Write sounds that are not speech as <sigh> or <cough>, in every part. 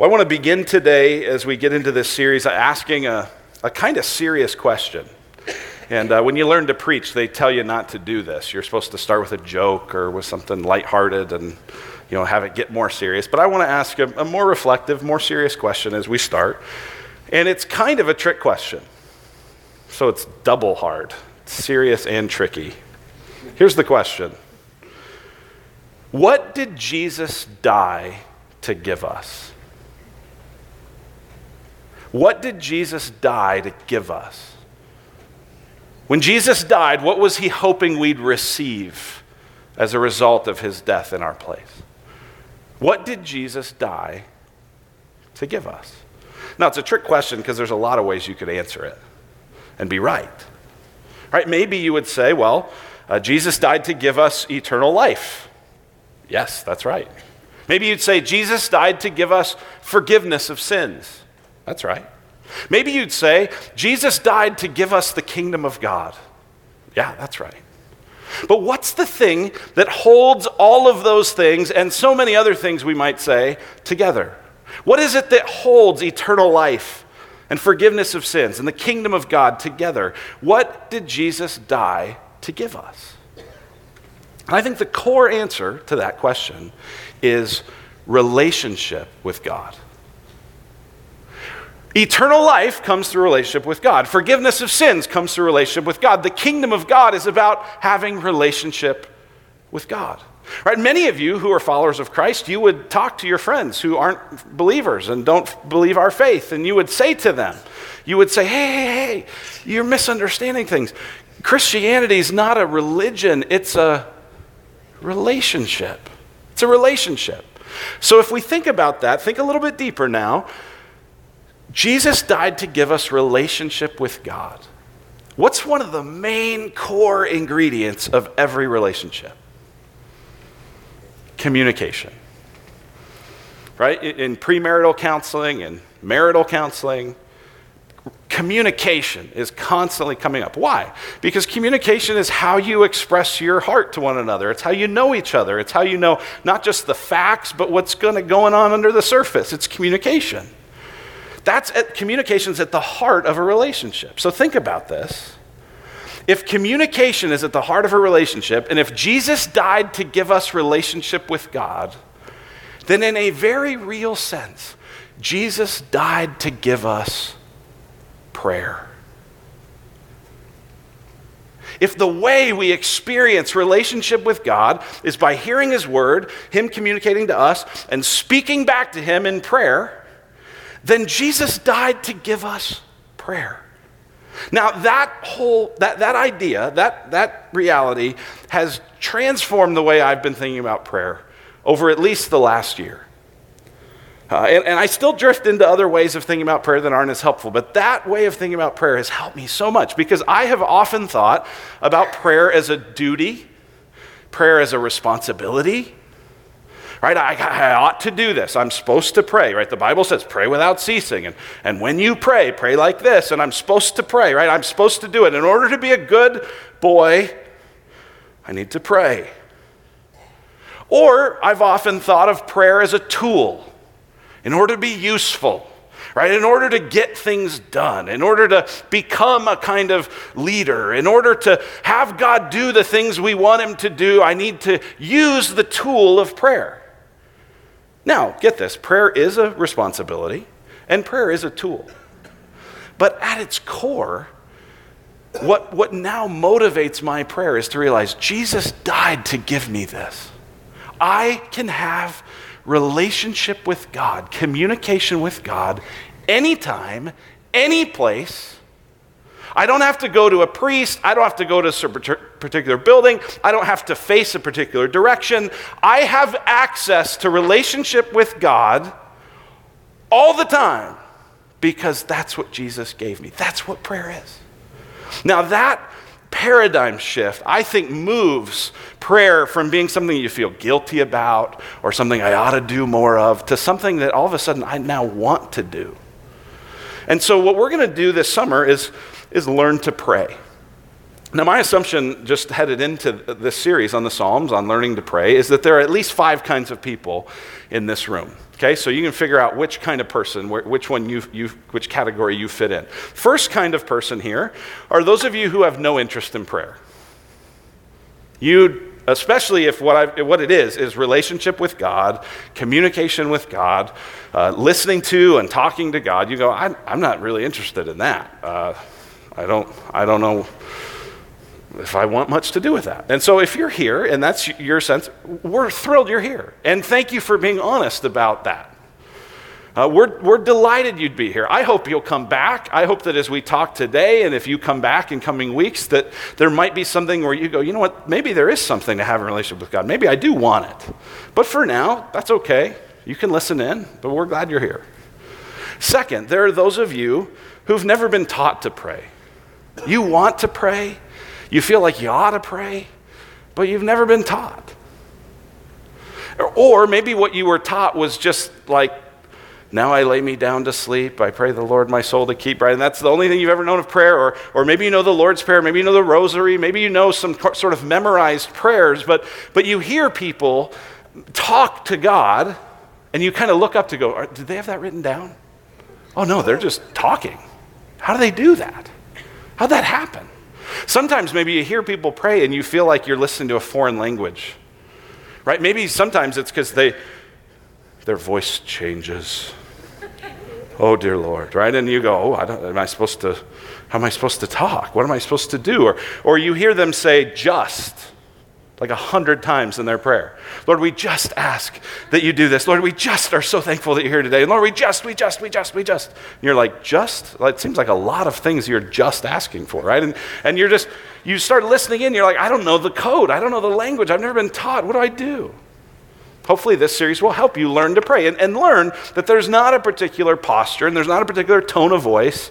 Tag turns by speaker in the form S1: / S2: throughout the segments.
S1: Well, I want to begin today as we get into this series asking a, a kind of serious question. And uh, when you learn to preach, they tell you not to do this. You're supposed to start with a joke or with something lighthearted and you know, have it get more serious. But I want to ask a, a more reflective, more serious question as we start. And it's kind of a trick question. So it's double hard, serious and tricky. Here's the question What did Jesus die to give us? What did Jesus die to give us? When Jesus died, what was he hoping we'd receive as a result of his death in our place? What did Jesus die to give us? Now, it's a trick question because there's a lot of ways you could answer it and be right. Right? Maybe you would say, well, uh, Jesus died to give us eternal life. Yes, that's right. Maybe you'd say, Jesus died to give us forgiveness of sins. That's right. Maybe you'd say, Jesus died to give us the kingdom of God. Yeah, that's right. But what's the thing that holds all of those things and so many other things we might say together? What is it that holds eternal life and forgiveness of sins and the kingdom of God together? What did Jesus die to give us? I think the core answer to that question is relationship with God. Eternal life comes through relationship with God. Forgiveness of sins comes through relationship with God. The kingdom of God is about having relationship with God. Right? Many of you who are followers of Christ, you would talk to your friends who aren't believers and don't believe our faith, and you would say to them, you would say, hey, hey, hey, you're misunderstanding things. Christianity is not a religion, it's a relationship. It's a relationship. So if we think about that, think a little bit deeper now. Jesus died to give us relationship with God. What's one of the main core ingredients of every relationship? Communication. Right? In premarital counseling and marital counseling, communication is constantly coming up. Why? Because communication is how you express your heart to one another. It's how you know each other. It's how you know not just the facts, but what's going on under the surface. It's communication. That's at, communication's at the heart of a relationship. So think about this. If communication is at the heart of a relationship, and if Jesus died to give us relationship with God, then in a very real sense, Jesus died to give us prayer. If the way we experience relationship with God is by hearing His Word, Him communicating to us, and speaking back to Him in prayer, then Jesus died to give us prayer. Now, that whole, that, that idea, that, that reality has transformed the way I've been thinking about prayer over at least the last year. Uh, and, and I still drift into other ways of thinking about prayer that aren't as helpful, but that way of thinking about prayer has helped me so much because I have often thought about prayer as a duty, prayer as a responsibility, right? I, I, ought to do this. I'm supposed to pray, right? The Bible says pray without ceasing. And, and when you pray, pray like this. And I'm supposed to pray, right? I'm supposed to do it. In order to be a good boy, I need to pray. Or I've often thought of prayer as a tool in order to be useful right? In order to get things done, in order to become a kind of leader, in order to have God do the things we want Him to do, I need to use the tool of prayer. Now, get this prayer is a responsibility and prayer is a tool. But at its core, what, what now motivates my prayer is to realize Jesus died to give me this. I can have relationship with God, communication with God, anytime, any place I don't have to go to a priest. I don't have to go to a particular building. I don't have to face a particular direction. I have access to relationship with God all the time because that's what Jesus gave me. That's what prayer is. Now, that paradigm shift, I think, moves prayer from being something you feel guilty about or something I ought to do more of to something that all of a sudden I now want to do. And so, what we're going to do this summer is is learn to pray. Now, my assumption, just headed into this series on the Psalms, on learning to pray, is that there are at least five kinds of people in this room. Okay, so you can figure out which kind of person, which one you, you, which category you fit in. First kind of person here are those of you who have no interest in prayer. You, especially if what, I, what it is, is relationship with God, communication with God, uh, listening to and talking to God. You go, I'm, I'm not really interested in that. Uh, I don't, I don't know if I want much to do with that. And so if you're here and that's your sense, we're thrilled you're here. And thank you for being honest about that. Uh, we're, we're delighted you'd be here. I hope you'll come back. I hope that as we talk today, and if you come back in coming weeks, that there might be something where you go, you know what, maybe there is something to have a relationship with God. Maybe I do want it. But for now, that's okay. You can listen in, but we're glad you're here. Second, there are those of you who've never been taught to pray. You want to pray, you feel like you ought to pray, but you've never been taught. Or maybe what you were taught was just like, now I lay me down to sleep. I pray the Lord my soul to keep right. And that's the only thing you've ever known of prayer. Or, or maybe you know the Lord's Prayer. Maybe you know the Rosary. Maybe you know some sort of memorized prayers. But, but you hear people talk to God and you kind of look up to go, did they have that written down? Oh, no, they're just talking. How do they do that? How'd that happen? Sometimes maybe you hear people pray and you feel like you're listening to a foreign language. Right? Maybe sometimes it's because they their voice changes. Oh dear Lord, right? And you go, oh, I am I supposed to, how am I supposed to talk? What am I supposed to do? Or, or you hear them say just like a hundred times in their prayer. Lord, we just ask that you do this. Lord, we just are so thankful that you're here today. And Lord, we just, we just, we just, we just. And you're like, just? it seems like a lot of things you're just asking for, right? And, and you're just, you start listening in. You're like, I don't know the code. I don't know the language. I've never been taught. What do I do? Hopefully, this series will help you learn to pray and, and learn that there's not a particular posture and there's not a particular tone of voice.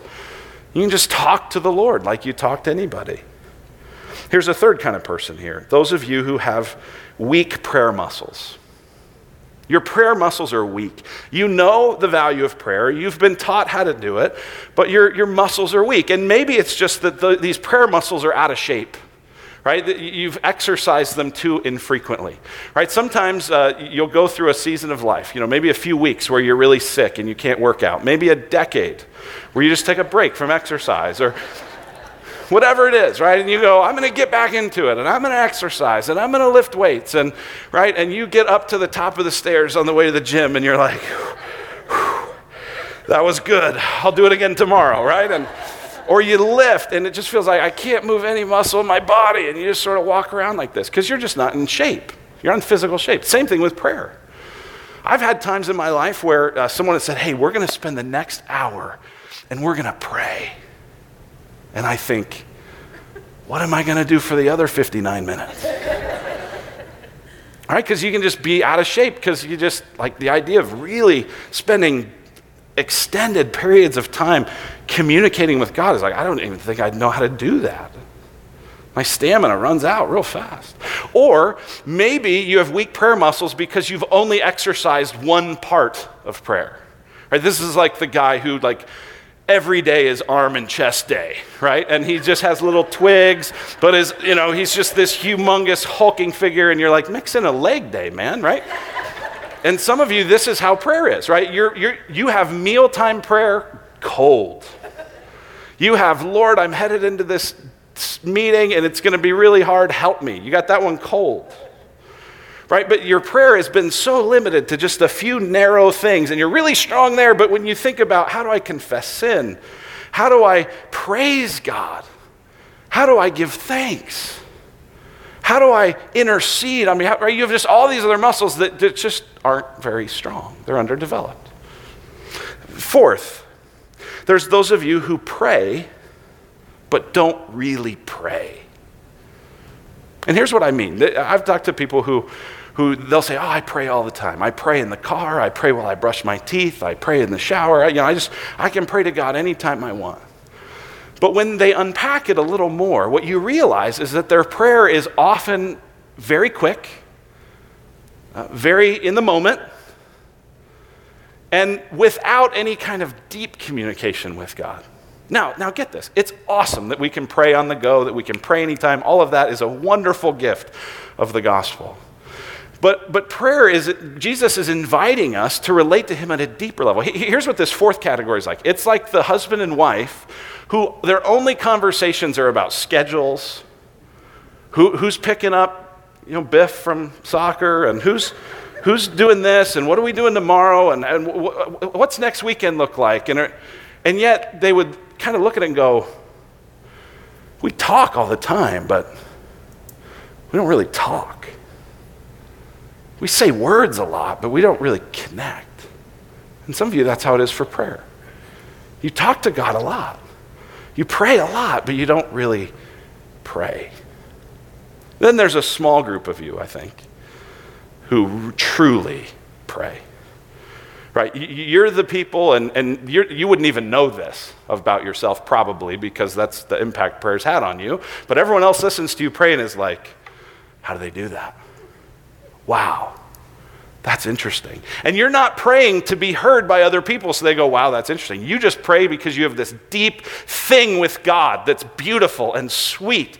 S1: You can just talk to the Lord like you talk to anybody. Here's a third kind of person here those of you who have weak prayer muscles. Your prayer muscles are weak. You know the value of prayer. You've been taught how to do it, but your, your muscles are weak. And maybe it's just that the, these prayer muscles are out of shape right? You've exercised them too infrequently, right? Sometimes uh, you'll go through a season of life, you know, maybe a few weeks where you're really sick and you can't work out, maybe a decade where you just take a break from exercise, or <laughs> whatever it is, right? And you go, I'm going to get back into it, and I'm going to exercise, and I'm going to lift weights, and right? And you get up to the top of the stairs on the way to the gym, and you're like, that was good. I'll do it again tomorrow, right? And or you lift, and it just feels like I can't move any muscle in my body, and you just sort of walk around like this because you're just not in shape. You're in physical shape. Same thing with prayer. I've had times in my life where uh, someone has said, Hey, we're going to spend the next hour and we're going to pray. And I think, what am I going to do for the other 59 minutes? All right, because you can just be out of shape because you just, like the idea of really spending extended periods of time communicating with God is like, I don't even think I'd know how to do that. My stamina runs out real fast. Or maybe you have weak prayer muscles because you've only exercised one part of prayer. Right? This is like the guy who like every day is arm and chest day, right? And he just has little twigs, but is, you know, he's just this humongous hulking figure, and you're like, mix in a leg day, man, right? and some of you, this is how prayer is, right? You're, you're, you have mealtime prayer cold. You have, Lord, I'm headed into this meeting and it's going to be really hard. Help me. You got that one cold right? But your prayer has been so limited to just a few narrow things, and you're really strong there. But when you think about how do I confess sin? How do I praise God? How do I give thanks? How do I intercede? I mean, how, right? you have just all these other muscles that, that just aren't very strong, they're underdeveloped. Fourth, there's those of you who pray, but don't really pray. And here's what I mean I've talked to people who who they'll say, "Oh, I pray all the time. I pray in the car. I pray while I brush my teeth. I pray in the shower. I, you know, I just I can pray to God anytime I want." But when they unpack it a little more, what you realize is that their prayer is often very quick, uh, very in the moment, and without any kind of deep communication with God. Now, now get this. It's awesome that we can pray on the go, that we can pray anytime. All of that is a wonderful gift of the gospel. But, but prayer is, Jesus is inviting us to relate to him at a deeper level. Here's what this fourth category is like it's like the husband and wife who their only conversations are about schedules, who, who's picking up you know, Biff from soccer, and who's, who's doing this, and what are we doing tomorrow, and, and what's next weekend look like? And, and yet they would kind of look at it and go, We talk all the time, but we don't really talk. We say words a lot, but we don't really connect. And some of you, that's how it is for prayer. You talk to God a lot, you pray a lot, but you don't really pray. Then there's a small group of you, I think, who truly pray. Right? You're the people, and, and you wouldn't even know this about yourself probably because that's the impact prayers had on you. But everyone else listens to you pray and is like, how do they do that? Wow, that's interesting. And you're not praying to be heard by other people so they go, wow, that's interesting. You just pray because you have this deep thing with God that's beautiful and sweet.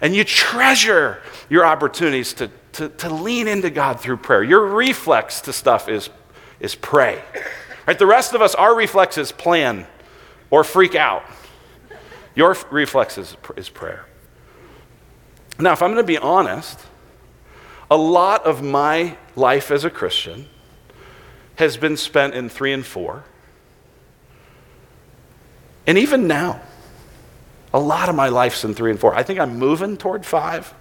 S1: And you treasure your opportunities to, to, to lean into God through prayer. Your reflex to stuff is, is pray. Right? The rest of us, our reflex is plan or freak out. Your reflex is, is prayer. Now, if I'm going to be honest, a lot of my life as a Christian has been spent in three and four. And even now, a lot of my life's in three and four. I think I'm moving toward five,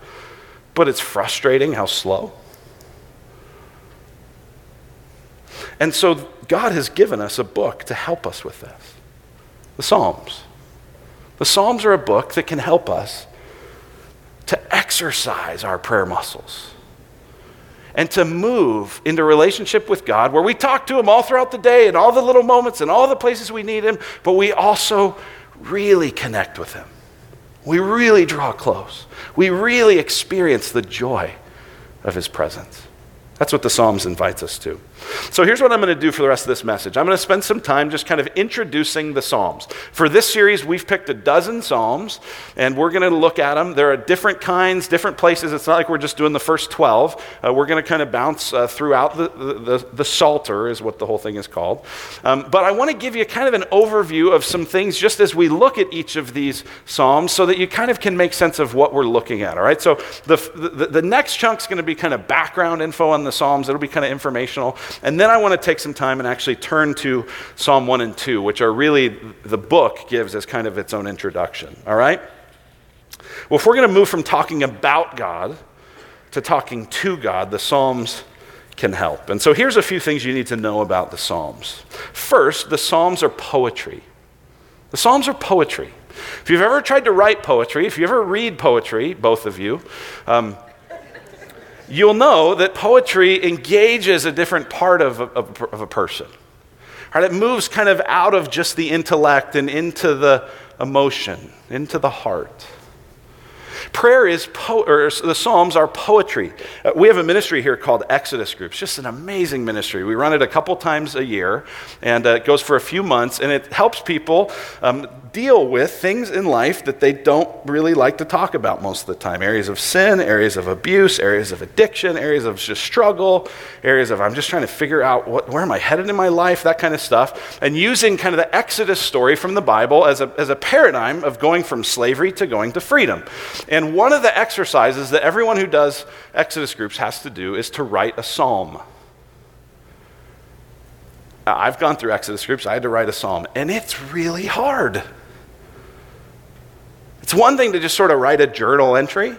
S1: but it's frustrating how slow. And so God has given us a book to help us with this the Psalms. The Psalms are a book that can help us to exercise our prayer muscles and to move into relationship with God where we talk to Him all throughout the day and all the little moments and all the places we need Him, but we also really connect with Him. We really draw close. We really experience the joy of His presence. That's what the Psalms invites us to. So here's what I'm going to do for the rest of this message. I'm going to spend some time just kind of introducing the Psalms. For this series, we've picked a dozen Psalms, and we're going to look at them. There are different kinds, different places. It's not like we're just doing the first 12. Uh, we're going to kind of bounce uh, throughout the, the, the, the, Psalter, is what the whole thing is called. Um, but I want to give you kind of an overview of some things just as we look at each of these Psalms so that you kind of can make sense of what we're looking at, all right? So the, the, the next chunk's going to be kind of background info on the Psalms. It'll be kind of informational. And then I want to take some time and actually turn to Psalm 1 and 2, which are really the book gives as kind of its own introduction. All right? Well, if we're going to move from talking about God to talking to God, the Psalms can help. And so here's a few things you need to know about the Psalms. First, the Psalms are poetry. The Psalms are poetry. If you've ever tried to write poetry, if you ever read poetry, both of you, um, you'll know that poetry engages a different part of a, of a person. Right? It moves kind of out of just the intellect and into the emotion, into the heart. Prayer is, po- or the Psalms are poetry. Uh, we have a ministry here called Exodus Groups, just an amazing ministry. We run it a couple times a year, and uh, it goes for a few months, and it helps people um, deal with things in life that they don't really like to talk about most of the time areas of sin, areas of abuse, areas of addiction, areas of just struggle, areas of I'm just trying to figure out what, where am I headed in my life, that kind of stuff. And using kind of the Exodus story from the Bible as a, as a paradigm of going from slavery to going to freedom. And one of the exercises that everyone who does Exodus groups has to do is to write a psalm. I've gone through Exodus groups, I had to write a psalm, and it's really hard. It's one thing to just sort of write a journal entry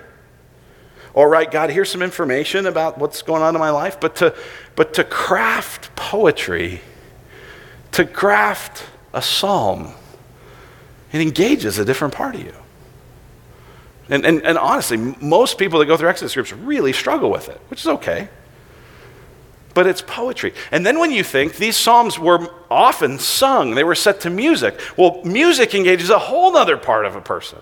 S1: or write, God, here's some information about what's going on in my life, but to, but to craft poetry, to craft a psalm, it engages a different part of you. And, and, and honestly, most people that go through Exodus groups really struggle with it, which is okay. But it's poetry. And then when you think these psalms were often sung, they were set to music. Well, music engages a whole other part of a person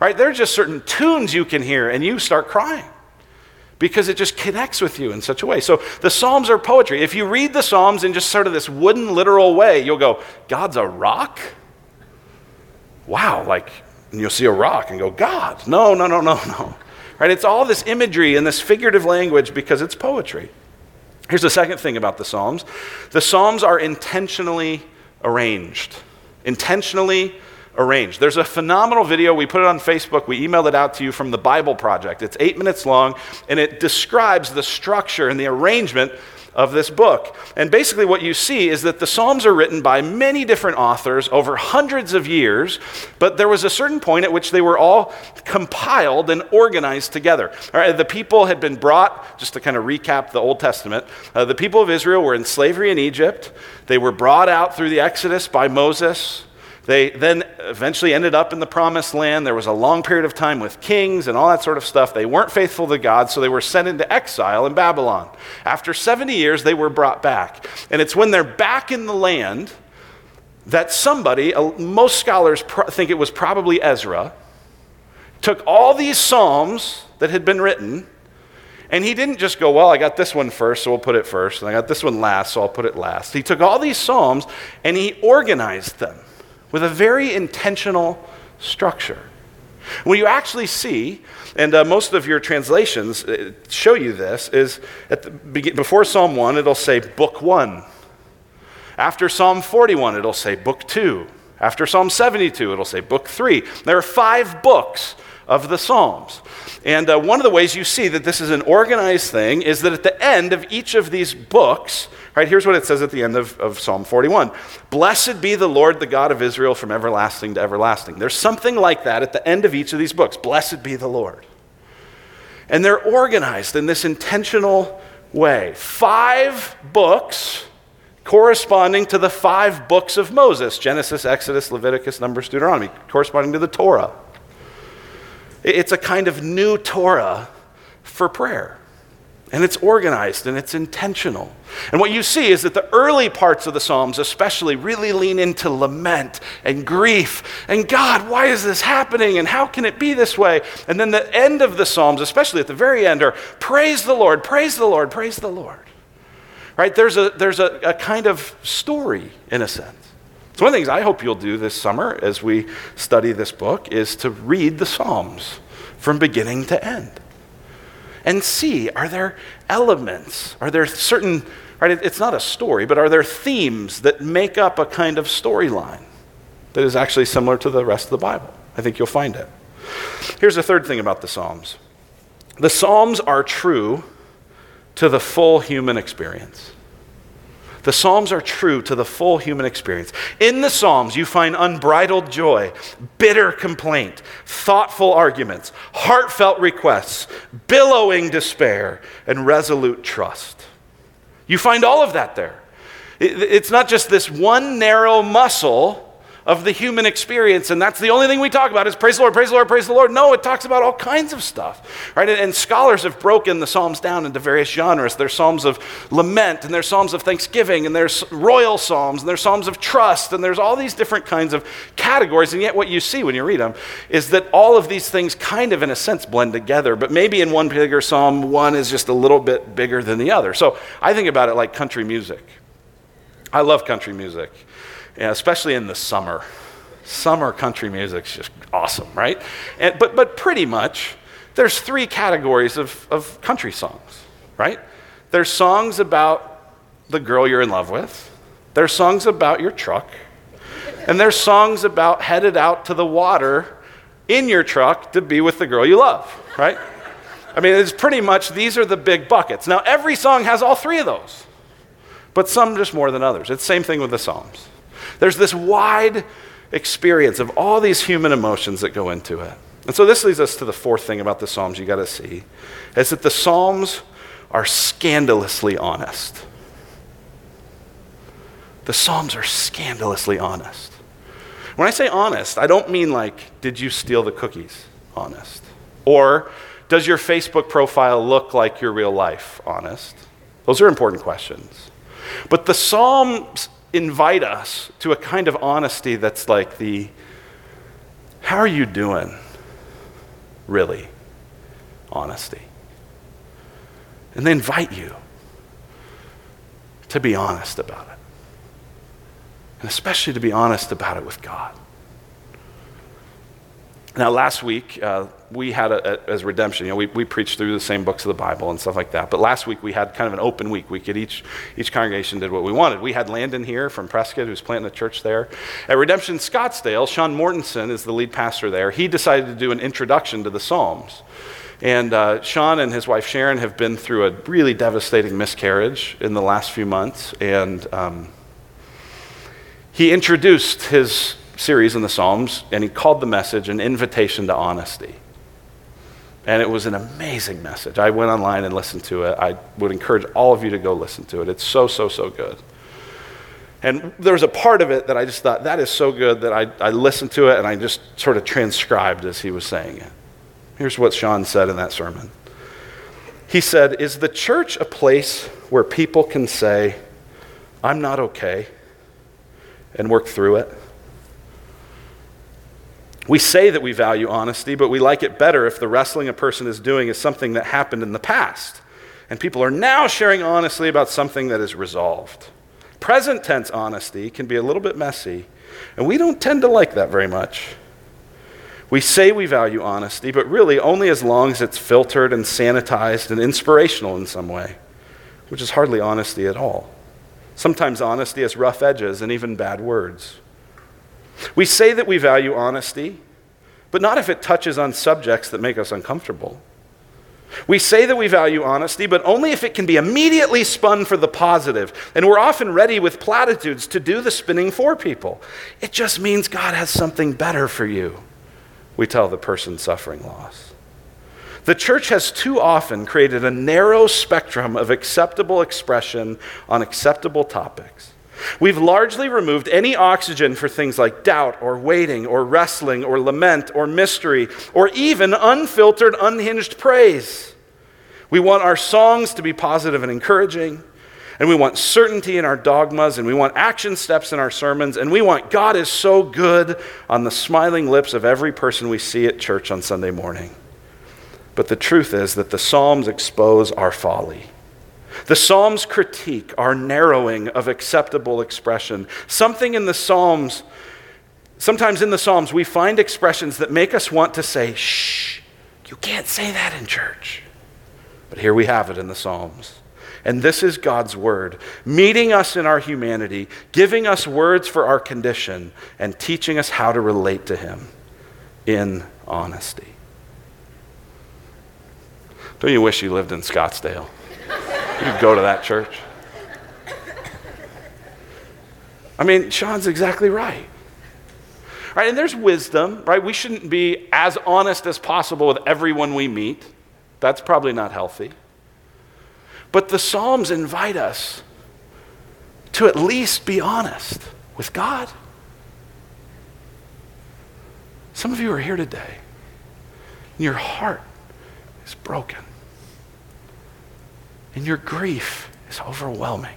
S1: right? There are just certain tunes you can hear and you start crying because it just connects with you in such a way. So the Psalms are poetry. If you read the Psalms in just sort of this wooden, literal way, you'll go, God's a rock? wow, like, and you'll see a rock and go, God. No, no, no, no, no. Right? It's all this imagery and this figurative language because it's poetry. Here's the second thing about the Psalms the Psalms are intentionally arranged. Intentionally arranged. There's a phenomenal video. We put it on Facebook. We emailed it out to you from the Bible Project. It's eight minutes long, and it describes the structure and the arrangement of this book. And basically, what you see is that the Psalms are written by many different authors over hundreds of years, but there was a certain point at which they were all compiled and organized together. All right, the people had been brought, just to kind of recap the Old Testament, uh, the people of Israel were in slavery in Egypt. They were brought out through the Exodus by Moses. They then eventually ended up in the promised land. There was a long period of time with kings and all that sort of stuff. They weren't faithful to God, so they were sent into exile in Babylon. After 70 years, they were brought back. And it's when they're back in the land that somebody, uh, most scholars think it was probably Ezra, took all these Psalms that had been written. And he didn't just go, Well, I got this one first, so we'll put it first. And I got this one last, so I'll put it last. He took all these Psalms and he organized them with a very intentional structure. What you actually see, and uh, most of your translations uh, show you this, is the, before Psalm 1, it'll say Book 1. After Psalm 41, it'll say Book 2. After Psalm 72, it'll say Book 3. There are five books of the Psalms. And uh, one of the ways you see that this is an organized thing is that at the end of each of these books, right, here's what it says at the end of, of Psalm 41 Blessed be the Lord, the God of Israel, from everlasting to everlasting. There's something like that at the end of each of these books. Blessed be the Lord. And they're organized in this intentional way. Five books corresponding to the five books of Moses Genesis, Exodus, Leviticus, Numbers, Deuteronomy, corresponding to the Torah. It's a kind of new Torah for prayer. And it's organized and it's intentional. And what you see is that the early parts of the Psalms, especially, really lean into lament and grief. And God, why is this happening? And how can it be this way? And then the end of the Psalms, especially at the very end, are praise the Lord, praise the Lord, praise the Lord. Right? There's a, there's a, a kind of story, in a sense. One of the things I hope you'll do this summer as we study this book is to read the Psalms from beginning to end and see are there elements, are there certain, right? It's not a story, but are there themes that make up a kind of storyline that is actually similar to the rest of the Bible? I think you'll find it. Here's the third thing about the Psalms the Psalms are true to the full human experience. The Psalms are true to the full human experience. In the Psalms, you find unbridled joy, bitter complaint, thoughtful arguments, heartfelt requests, billowing despair, and resolute trust. You find all of that there. It's not just this one narrow muscle of the human experience, and that's the only thing we talk about is praise the Lord, praise the Lord, praise the Lord. No, it talks about all kinds of stuff, right? And, and scholars have broken the Psalms down into various genres. There's Psalms of lament, and there's Psalms of thanksgiving, and there's royal Psalms, and there's Psalms of trust, and there's all these different kinds of categories. And yet, what you see when you read them is that all of these things kind of, in a sense, blend together, but maybe in one bigger Psalm, one is just a little bit bigger than the other. So I think about it like country music. I love country music yeah, especially in the summer. Summer country music's just awesome, right? And, but, but pretty much, there's three categories of, of country songs, right? There's songs about the girl you're in love with, there's songs about your truck, and there's songs about headed out to the water in your truck to be with the girl you love, right? I mean, it's pretty much these are the big buckets. Now, every song has all three of those, but some just more than others. It's the same thing with the Psalms. There's this wide experience of all these human emotions that go into it. And so this leads us to the fourth thing about the Psalms you got to see is that the Psalms are scandalously honest. The Psalms are scandalously honest. When I say honest, I don't mean like, did you steal the cookies? Honest. Or does your Facebook profile look like your real life? Honest. Those are important questions. But the Psalms invite us to a kind of honesty that's like the how are you doing? Really? Honesty. And they invite you to be honest about it. And especially to be honest about it with God. Now, last week, uh, we had, a, a, as redemption, you know, we, we preached through the same books of the Bible and stuff like that. But last week, we had kind of an open week. We could each, each congregation did what we wanted. We had Landon here from Prescott, who's planting a church there. At Redemption Scottsdale, Sean Mortensen is the lead pastor there. He decided to do an introduction to the Psalms. And uh, Sean and his wife Sharon have been through a really devastating miscarriage in the last few months. And um, he introduced his series in the Psalms, and he called the message an invitation to honesty. And it was an amazing message. I went online and listened to it. I would encourage all of you to go listen to it. It's so, so, so good. And there was a part of it that I just thought, that is so good that I, I listened to it and I just sort of transcribed as he was saying it. Here's what Sean said in that sermon. He said, Is the church a place where people can say, I'm not okay, and work through it? We say that we value honesty, but we like it better if the wrestling a person is doing is something that happened in the past. And people are now sharing honestly about something that is resolved. Present tense honesty can be a little bit messy, and we don't tend to like that very much. We say we value honesty, but really only as long as it's filtered and sanitized and inspirational in some way, which is hardly honesty at all. Sometimes honesty has rough edges and even bad words. We say that we value honesty, but not if it touches on subjects that make us uncomfortable. We say that we value honesty, but only if it can be immediately spun for the positive. And we're often ready with platitudes to do the spinning for people. It just means God has something better for you, we tell the person suffering loss. The church has too often created a narrow spectrum of acceptable expression on acceptable topics. We've largely removed any oxygen for things like doubt or waiting or wrestling or lament or mystery or even unfiltered, unhinged praise. We want our songs to be positive and encouraging, and we want certainty in our dogmas, and we want action steps in our sermons, and we want God is so good on the smiling lips of every person we see at church on Sunday morning. But the truth is that the Psalms expose our folly. The Psalms critique our narrowing of acceptable expression. Something in the Psalms, sometimes in the Psalms, we find expressions that make us want to say, shh, you can't say that in church. But here we have it in the Psalms. And this is God's word, meeting us in our humanity, giving us words for our condition, and teaching us how to relate to Him in honesty. Don't you wish you lived in Scottsdale? You could go to that church. I mean, Sean's exactly right. Right, and there's wisdom, right? We shouldn't be as honest as possible with everyone we meet. That's probably not healthy. But the Psalms invite us to at least be honest with God. Some of you are here today, and your heart is broken and your grief is overwhelming.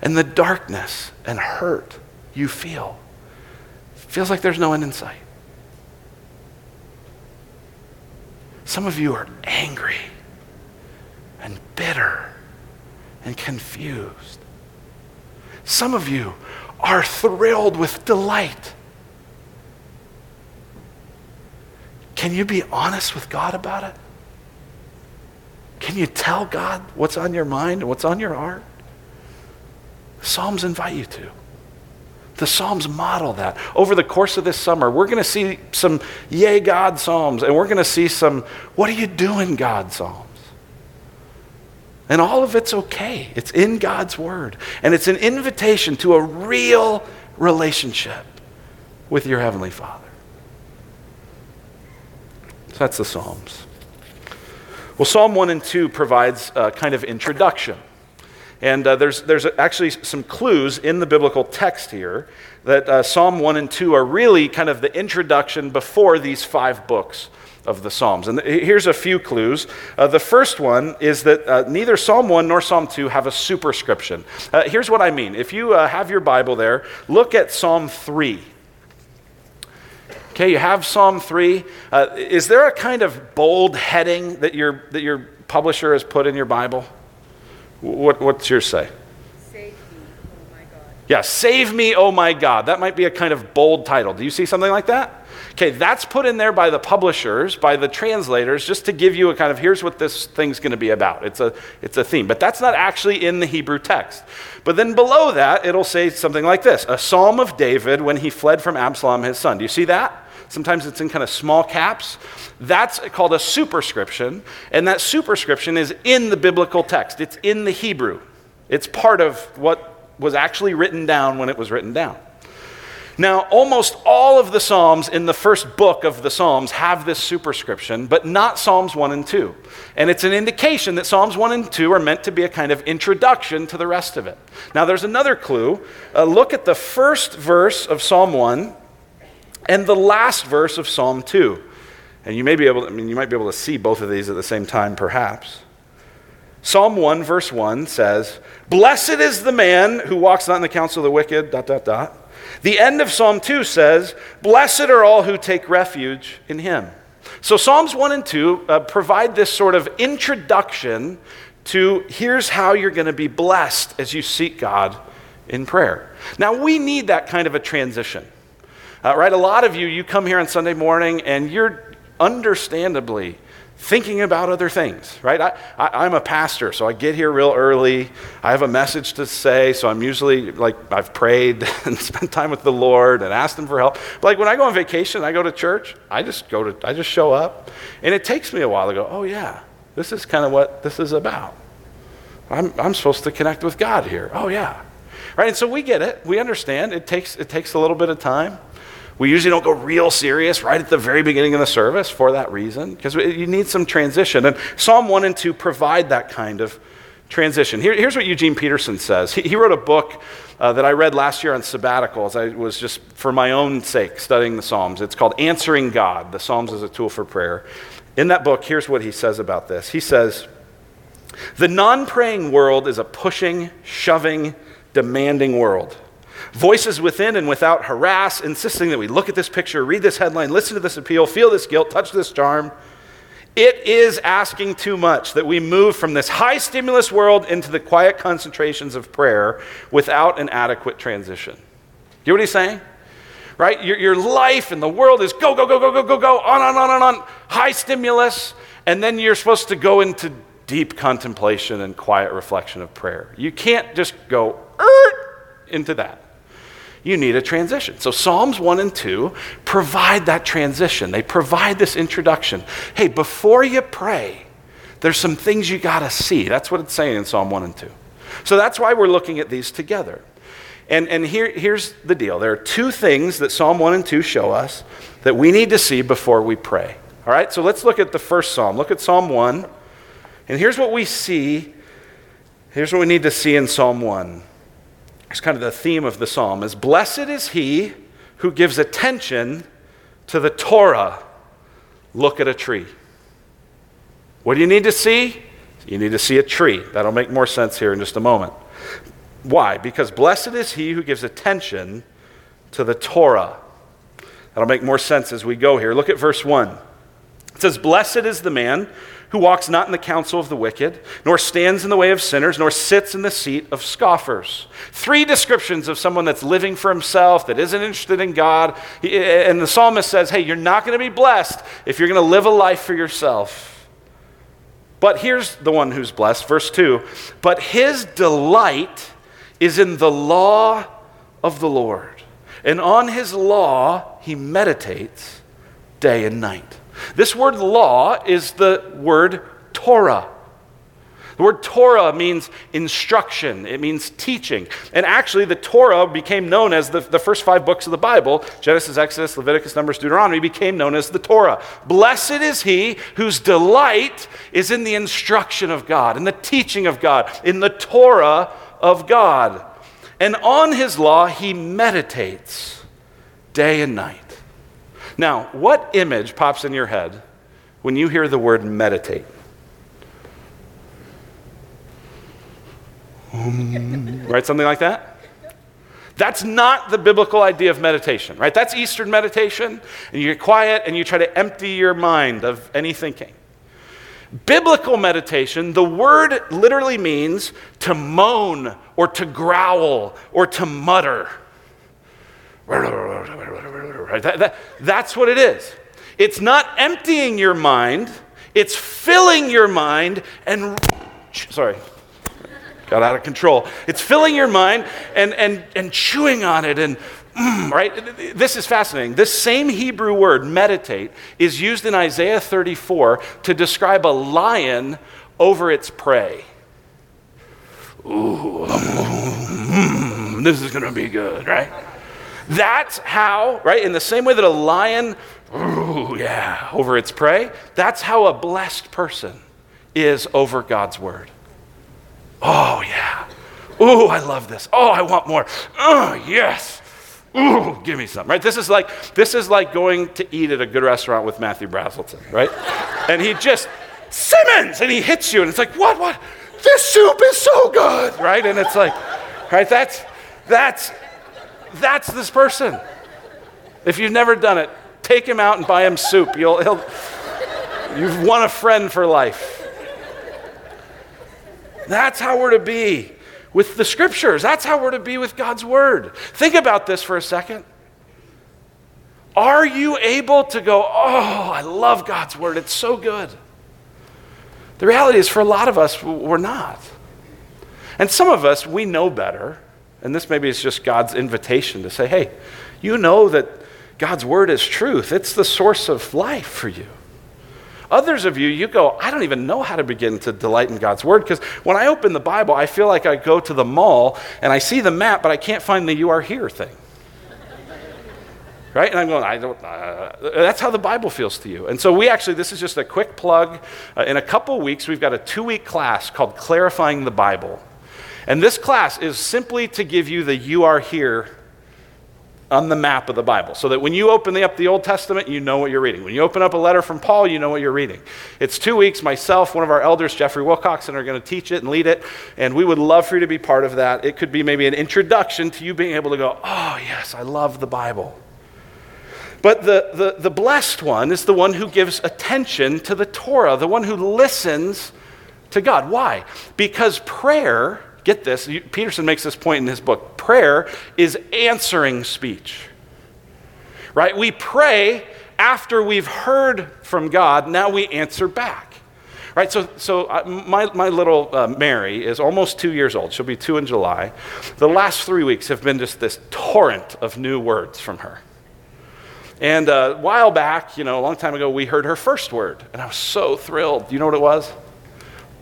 S1: And the darkness and hurt you feel feels like there's no end in sight. Some of you are angry and bitter and confused. Some of you are thrilled with delight. Can you be honest with God about it? Can you tell God what's on your mind and what's on your heart? The Psalms invite you to. The Psalms model that. Over the course of this summer, we're going to see some yay God Psalms, and we're going to see some what are you doing God Psalms. And all of it's okay. It's in God's Word. And it's an invitation to a real relationship with your Heavenly Father. So that's the Psalms. Well, Psalm 1 and 2 provides a kind of introduction. And uh, there's, there's actually some clues in the biblical text here that uh, Psalm 1 and 2 are really kind of the introduction before these five books of the Psalms. And here's a few clues. Uh, the first one is that uh, neither Psalm 1 nor Psalm 2 have a superscription. Uh, here's what I mean. If you uh, have your Bible there, look at Psalm 3. Okay, you have Psalm 3. Uh, is there a kind of bold heading that your, that your publisher has put in your Bible? What, what's yours say?
S2: Save me, oh my God.
S1: Yeah, Save Me, Oh My God. That might be a kind of bold title. Do you see something like that? Okay, that's put in there by the publishers, by the translators, just to give you a kind of here's what this thing's going to be about. It's a, it's a theme. But that's not actually in the Hebrew text. But then below that, it'll say something like this A psalm of David when he fled from Absalom, his son. Do you see that? Sometimes it's in kind of small caps. That's called a superscription, and that superscription is in the biblical text. It's in the Hebrew. It's part of what was actually written down when it was written down. Now, almost all of the Psalms in the first book of the Psalms have this superscription, but not Psalms 1 and 2. And it's an indication that Psalms 1 and 2 are meant to be a kind of introduction to the rest of it. Now, there's another clue. Uh, look at the first verse of Psalm 1 and the last verse of Psalm 2. And you may be able to, I mean, you might be able to see both of these at the same time, perhaps. Psalm 1, verse 1 says, Blessed is the man who walks not in the counsel of the wicked, dot, dot, dot. The end of Psalm 2 says, Blessed are all who take refuge in him. So Psalms 1 and 2 uh, provide this sort of introduction to here's how you're going to be blessed as you seek God in prayer. Now, we need that kind of a transition. Uh, right? A lot of you, you come here on Sunday morning and you're understandably thinking about other things, right? I, I, am a pastor, so I get here real early. I have a message to say, so I'm usually like, I've prayed <laughs> and spent time with the Lord and asked Him for help. But like when I go on vacation, I go to church, I just go to, I just show up. And it takes me a while to go, oh yeah, this is kind of what this is about. I'm, I'm supposed to connect with God here. Oh yeah. Right? And so we get it. We understand. It takes, it takes a little bit of time. We usually don't go real serious right at the very beginning of the service for that reason, because you need some transition. And Psalm 1 and 2 provide that kind of transition. Here, here's what Eugene Peterson says. He, he wrote a book uh, that I read last year on sabbaticals. I was just for my own sake studying the Psalms. It's called Answering God The Psalms as a Tool for Prayer. In that book, here's what he says about this. He says, The non praying world is a pushing, shoving, demanding world. Voices within and without harass, insisting that we look at this picture, read this headline, listen to this appeal, feel this guilt, touch this charm. It is asking too much that we move from this high stimulus world into the quiet concentrations of prayer without an adequate transition. You know what he's saying? Right? Your, your life and the world is go, go, go, go, go, go, go, on, on, on, on, on, high stimulus, and then you're supposed to go into deep contemplation and quiet reflection of prayer. You can't just go into that you need a transition. So, Psalms 1 and 2 provide that transition. They provide this introduction. Hey, before you pray, there's some things you got to see. That's what it's saying in Psalm 1 and 2. So, that's why we're looking at these together. And, and here, here's the deal there are two things that Psalm 1 and 2 show us that we need to see before we pray. All right, so let's look at the first psalm. Look at Psalm 1. And here's what we see. Here's what we need to see in Psalm 1 it's kind of the theme of the psalm is blessed is he who gives attention to the Torah. Look at a tree. What do you need to see? You need to see a tree. That'll make more sense here in just a moment. Why? Because blessed is he who gives attention to the Torah. That'll make more sense as we go here. Look at verse 1. It says, Blessed is the man who walks not in the counsel of the wicked, nor stands in the way of sinners, nor sits in the seat of scoffers. Three descriptions of someone that's living for himself, that isn't interested in God. And the psalmist says, hey, you're not going to be blessed if you're going to live a life for yourself. But here's the one who's blessed, verse 2 But his delight is in the law of the Lord, and on his law he meditates day and night. This word law is the word Torah. The word Torah means instruction, it means teaching. And actually, the Torah became known as the, the first five books of the Bible Genesis, Exodus, Leviticus, Numbers, Deuteronomy became known as the Torah. Blessed is he whose delight is in the instruction of God, in the teaching of God, in the Torah of God. And on his law, he meditates day and night. Now, what image pops in your head when you hear the word meditate? Hmm. right? Something like that? That's not the biblical idea of meditation, right? That's Eastern meditation, and you get quiet and you try to empty your mind of any thinking. Biblical meditation, the word literally means to moan or to growl or to mutter Right? That, that, that's what it is. It's not emptying your mind, it's filling your mind and, sorry, got out of control. It's filling your mind and, and, and chewing on it and mm, right? This is fascinating. This same Hebrew word, meditate, is used in Isaiah 34 to describe a lion over its prey. Ooh, <laughs> this is going to be good, right? That's how, right? In the same way that a lion, ooh, yeah, over its prey, that's how a blessed person is over God's word. Oh, yeah. Ooh, I love this. Oh, I want more. Oh, yes. Ooh, give me some. Right? This is like this is like going to eat at a good restaurant with Matthew Brazelton, right? and he just Simmons, and he hits you, and it's like, what, what? This soup is so good, right? And it's like, right? That's that's that's this person. If you've never done it, take him out and buy him soup. You'll, he'll, you've won a friend for life. That's how we're to be with the scriptures. That's how we're to be with God's word. Think about this for a second. Are you able to go, oh, I love God's word, it's so good? The reality is, for a lot of us, we're not. And some of us, we know better. And this maybe is just God's invitation to say, hey, you know that God's word is truth, it's the source of life for you. Others of you, you go, I don't even know how to begin to delight in God's word because when I open the Bible, I feel like I go to the mall and I see the map, but I can't find the you are here thing. right? And I'm going, I don't, uh, that's how the Bible feels to you. And so we actually, this is just a quick plug. Uh, in a couple weeks, we've got a two week class called Clarifying the Bible. And this class is simply to give you the you are here on the map of the Bible. So that when you open up the Old Testament, you know what you're reading. When you open up a letter from Paul, you know what you're reading. It's two weeks. Myself, one of our elders, Jeffrey Wilcoxon, are going to teach it and lead it. And we would love for you to be part of that. It could be maybe an introduction to you being able to go, oh, yes, I love the Bible. But the, the, the blessed one is the one who gives attention to the Torah, the one who listens to God. Why? Because prayer Get this, Peterson makes this point in his book. Prayer is answering speech. Right? We pray after we've heard from God, now we answer back. Right? So, so uh, my, my little uh, Mary is almost two years old. She'll be two in July. The last three weeks have been just this torrent of new words from her. And uh, a while back, you know, a long time ago, we heard her first word, and I was so thrilled. You know what it was?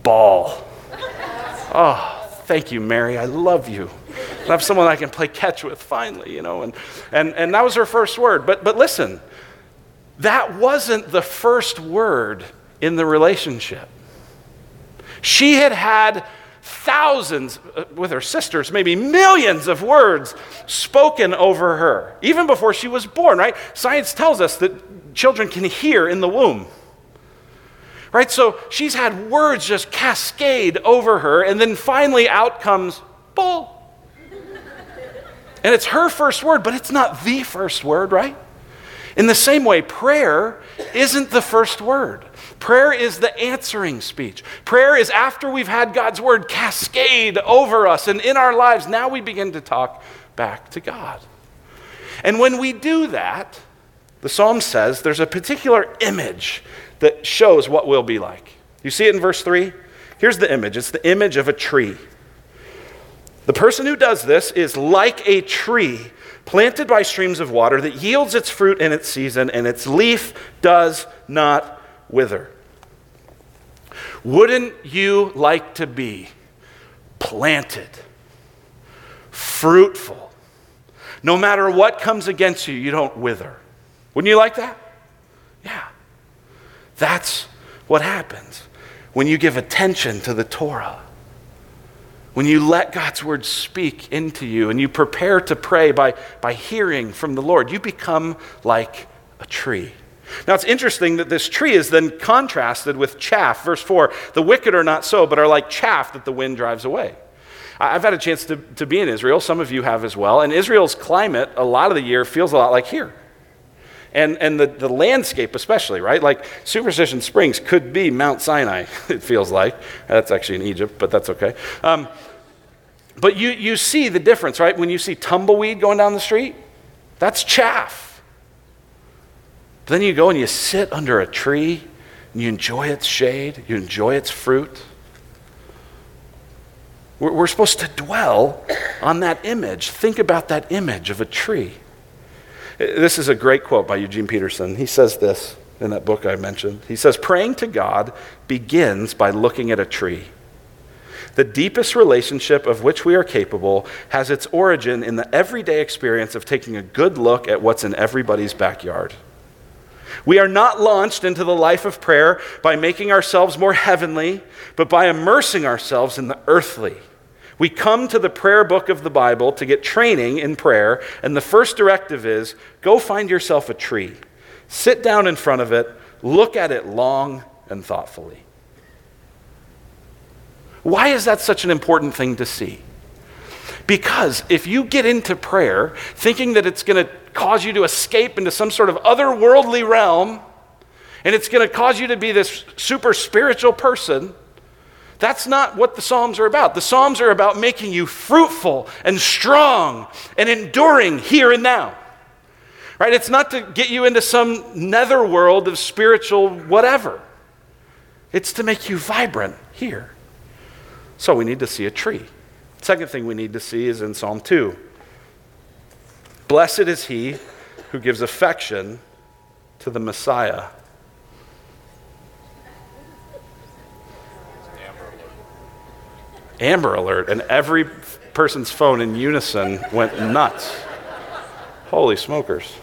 S1: Ball. <laughs> Oh, Thank you, Mary. I love you. I have someone I can play catch with finally, you know. And, and, and that was her first word. But, but listen, that wasn't the first word in the relationship. She had had thousands uh, with her sisters, maybe millions of words spoken over her, even before she was born, right? Science tells us that children can hear in the womb. Right? So she's had words just cascade over her, and then finally out comes bull. And it's her first word, but it's not the first word, right? In the same way, prayer isn't the first word. Prayer is the answering speech. Prayer is after we've had God's word cascade over us and in our lives, now we begin to talk back to God. And when we do that, the psalm says there's a particular image that shows what we'll be like. You see it in verse 3? Here's the image it's the image of a tree. The person who does this is like a tree planted by streams of water that yields its fruit in its season, and its leaf does not wither. Wouldn't you like to be planted, fruitful? No matter what comes against you, you don't wither. Wouldn't you like that? Yeah. That's what happens when you give attention to the Torah. When you let God's word speak into you and you prepare to pray by, by hearing from the Lord, you become like a tree. Now it's interesting that this tree is then contrasted with chaff. Verse 4 the wicked are not so, but are like chaff that the wind drives away. I've had a chance to, to be in Israel. Some of you have as well. And Israel's climate, a lot of the year, feels a lot like here and, and the, the landscape especially, right? Like Superstition Springs could be Mount Sinai, <laughs> it feels like. That's actually in Egypt, but that's okay. Um, but you, you see the difference, right? When you see tumbleweed going down the street, That's chaff. Then you go and you sit under a tree and you enjoy its shade, you enjoy its fruit. We're, we're supposed to dwell on that image. Think about that image of a tree. This is a great quote by Eugene Peterson. He says this in that book I mentioned. He says, Praying to God begins by looking at a tree. The deepest relationship of which we are capable has its origin in the everyday experience of taking a good look at what's in everybody's backyard. We are not launched into the life of prayer by making ourselves more heavenly, but by immersing ourselves in the earthly. We come to the prayer book of the Bible to get training in prayer, and the first directive is go find yourself a tree, sit down in front of it, look at it long and thoughtfully. Why is that such an important thing to see? Because if you get into prayer thinking that it's going to cause you to escape into some sort of otherworldly realm, and it's going to cause you to be this super spiritual person, that's not what the Psalms are about. The Psalms are about making you fruitful and strong and enduring here and now. Right? It's not to get you into some nether world of spiritual whatever. It's to make you vibrant here. So we need to see a tree. Second thing we need to see is in Psalm 2. Blessed is he who gives affection to the Messiah. Amber Alert, and every person's phone in unison went nuts. Holy smokers.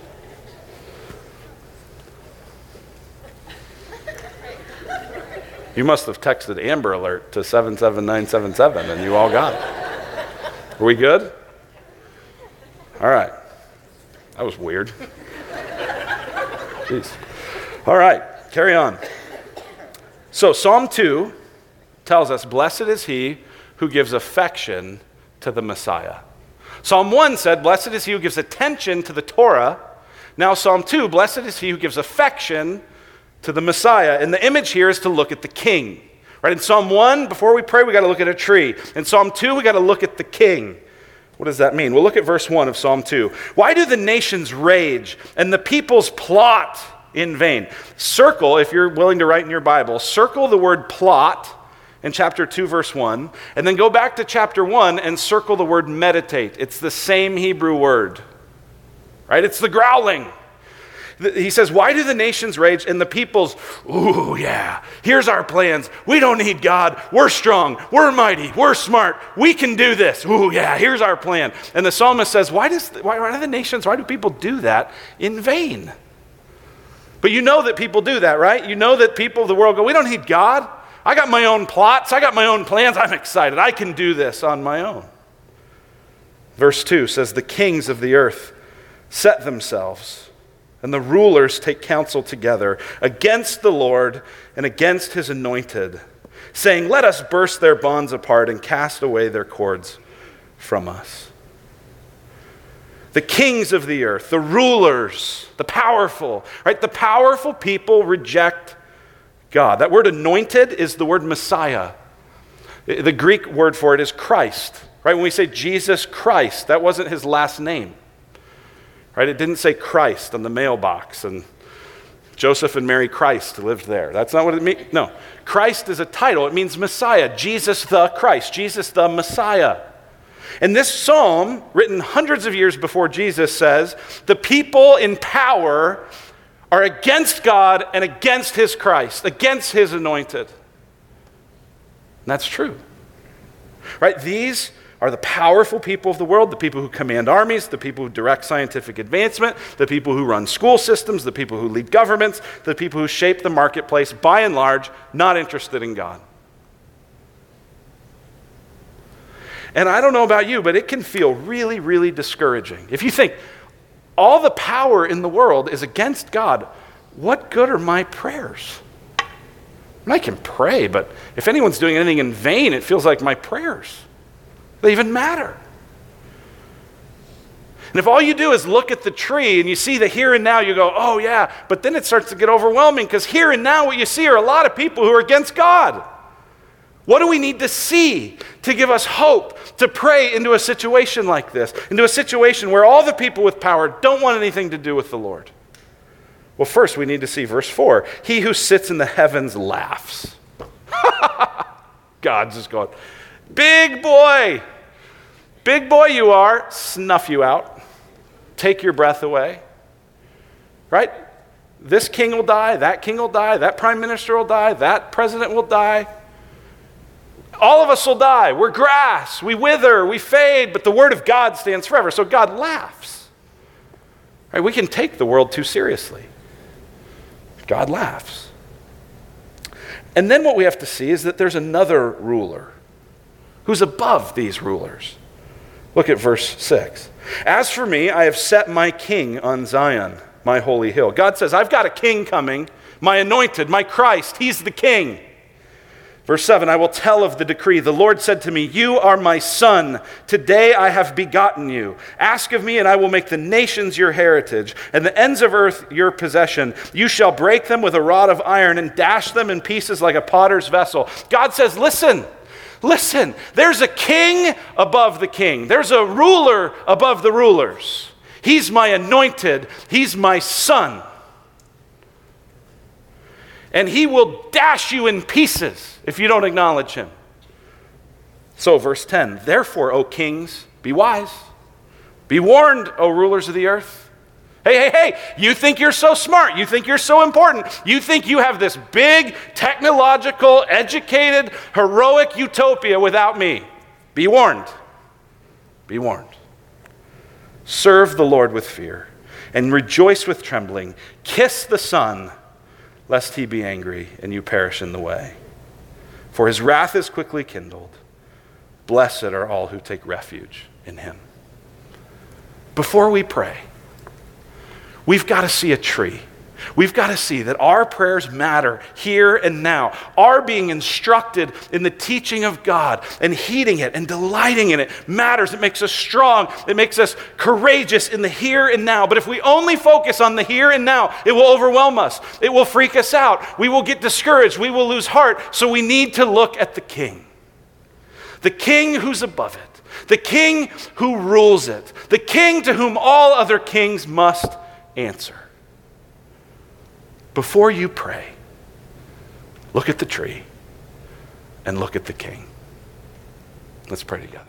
S1: You must have texted Amber Alert to 77977 and you all got it. Are we good? All right. That was weird. Jeez. All right, carry on. So, Psalm 2 tells us, Blessed is he who gives affection to the Messiah. Psalm 1 said, Blessed is he who gives attention to the Torah. Now, Psalm 2, Blessed is he who gives affection to the Messiah. And the image here is to look at the king. Right? In Psalm 1, before we pray, we got to look at a tree. In Psalm 2, we got to look at the king. What does that mean? We'll look at verse 1 of Psalm 2. Why do the nations rage and the peoples plot in vain? Circle, if you're willing to write in your Bible, circle the word plot in chapter 2, verse 1, and then go back to chapter 1 and circle the word meditate. It's the same Hebrew word, right? It's the growling. He says, Why do the nations rage and the peoples, ooh, yeah, here's our plans. We don't need God. We're strong. We're mighty. We're smart. We can do this. Ooh, yeah, here's our plan. And the psalmist says, Why, does, why, why do the nations, why do people do that in vain? But you know that people do that, right? You know that people of the world go, We don't need God. I got my own plots, I got my own plans. I'm excited. I can do this on my own. Verse 2 says, The kings of the earth set themselves, and the rulers take counsel together against the Lord and against his anointed, saying, Let us burst their bonds apart and cast away their cords from us. The kings of the earth, the rulers, the powerful, right? The powerful people reject God. That word anointed is the word Messiah. The Greek word for it is Christ. Right? When we say Jesus Christ, that wasn't his last name. Right? It didn't say Christ on the mailbox and Joseph and Mary Christ lived there. That's not what it means. No. Christ is a title. It means Messiah. Jesus the Christ. Jesus the Messiah. And this psalm, written hundreds of years before Jesus, says, The people in power are against God and against his Christ, against his anointed. And that's true. Right? These are the powerful people of the world, the people who command armies, the people who direct scientific advancement, the people who run school systems, the people who lead governments, the people who shape the marketplace, by and large, not interested in God. And I don't know about you, but it can feel really, really discouraging. If you think, all the power in the world is against God. What good are my prayers? I can pray, but if anyone's doing anything in vain, it feels like my prayers. They even matter. And if all you do is look at the tree and you see the here and now, you go, oh yeah, but then it starts to get overwhelming because here and now what you see are a lot of people who are against God. What do we need to see to give us hope to pray into a situation like this, into a situation where all the people with power don't want anything to do with the Lord? Well, first, we need to see verse 4 He who sits in the heavens laughs. <laughs> God's just going, Big boy, big boy you are, snuff you out, take your breath away. Right? This king will die, that king will die, that prime minister will die, that president will die. All of us will die. We're grass. We wither. We fade. But the word of God stands forever. So God laughs. Right? We can take the world too seriously. God laughs. And then what we have to see is that there's another ruler who's above these rulers. Look at verse 6. As for me, I have set my king on Zion, my holy hill. God says, I've got a king coming, my anointed, my Christ. He's the king. Verse 7 I will tell of the decree. The Lord said to me, You are my son. Today I have begotten you. Ask of me, and I will make the nations your heritage, and the ends of earth your possession. You shall break them with a rod of iron and dash them in pieces like a potter's vessel. God says, Listen. Listen, there's a king above the king. There's a ruler above the rulers. He's my anointed. He's my son and he will dash you in pieces if you don't acknowledge him. So, verse 10 Therefore, O kings, be wise. Be warned, O rulers of the earth. Hey, hey, hey, you think you're so smart. You think you're so important. You think you have this big, technological, educated, heroic utopia without me. Be warned. Be warned. Serve the Lord with fear and rejoice with trembling. Kiss the Son lest he be angry and you perish in the way. For his wrath is quickly kindled. Blessed are all who take refuge in him. Before we pray, we've got to see a tree. We've got to see that our prayers matter here and now. Our being instructed in the teaching of God and heeding it and delighting in it matters. It makes us strong, it makes us courageous in the here and now. But if we only focus on the here and now, it will overwhelm us, it will freak us out. We will get discouraged, we will lose heart. So we need to look at the King, the King who's above it, the King who rules it, the King to whom all other kings must answer. Before you pray, look at the tree and look at the king. Let's pray together.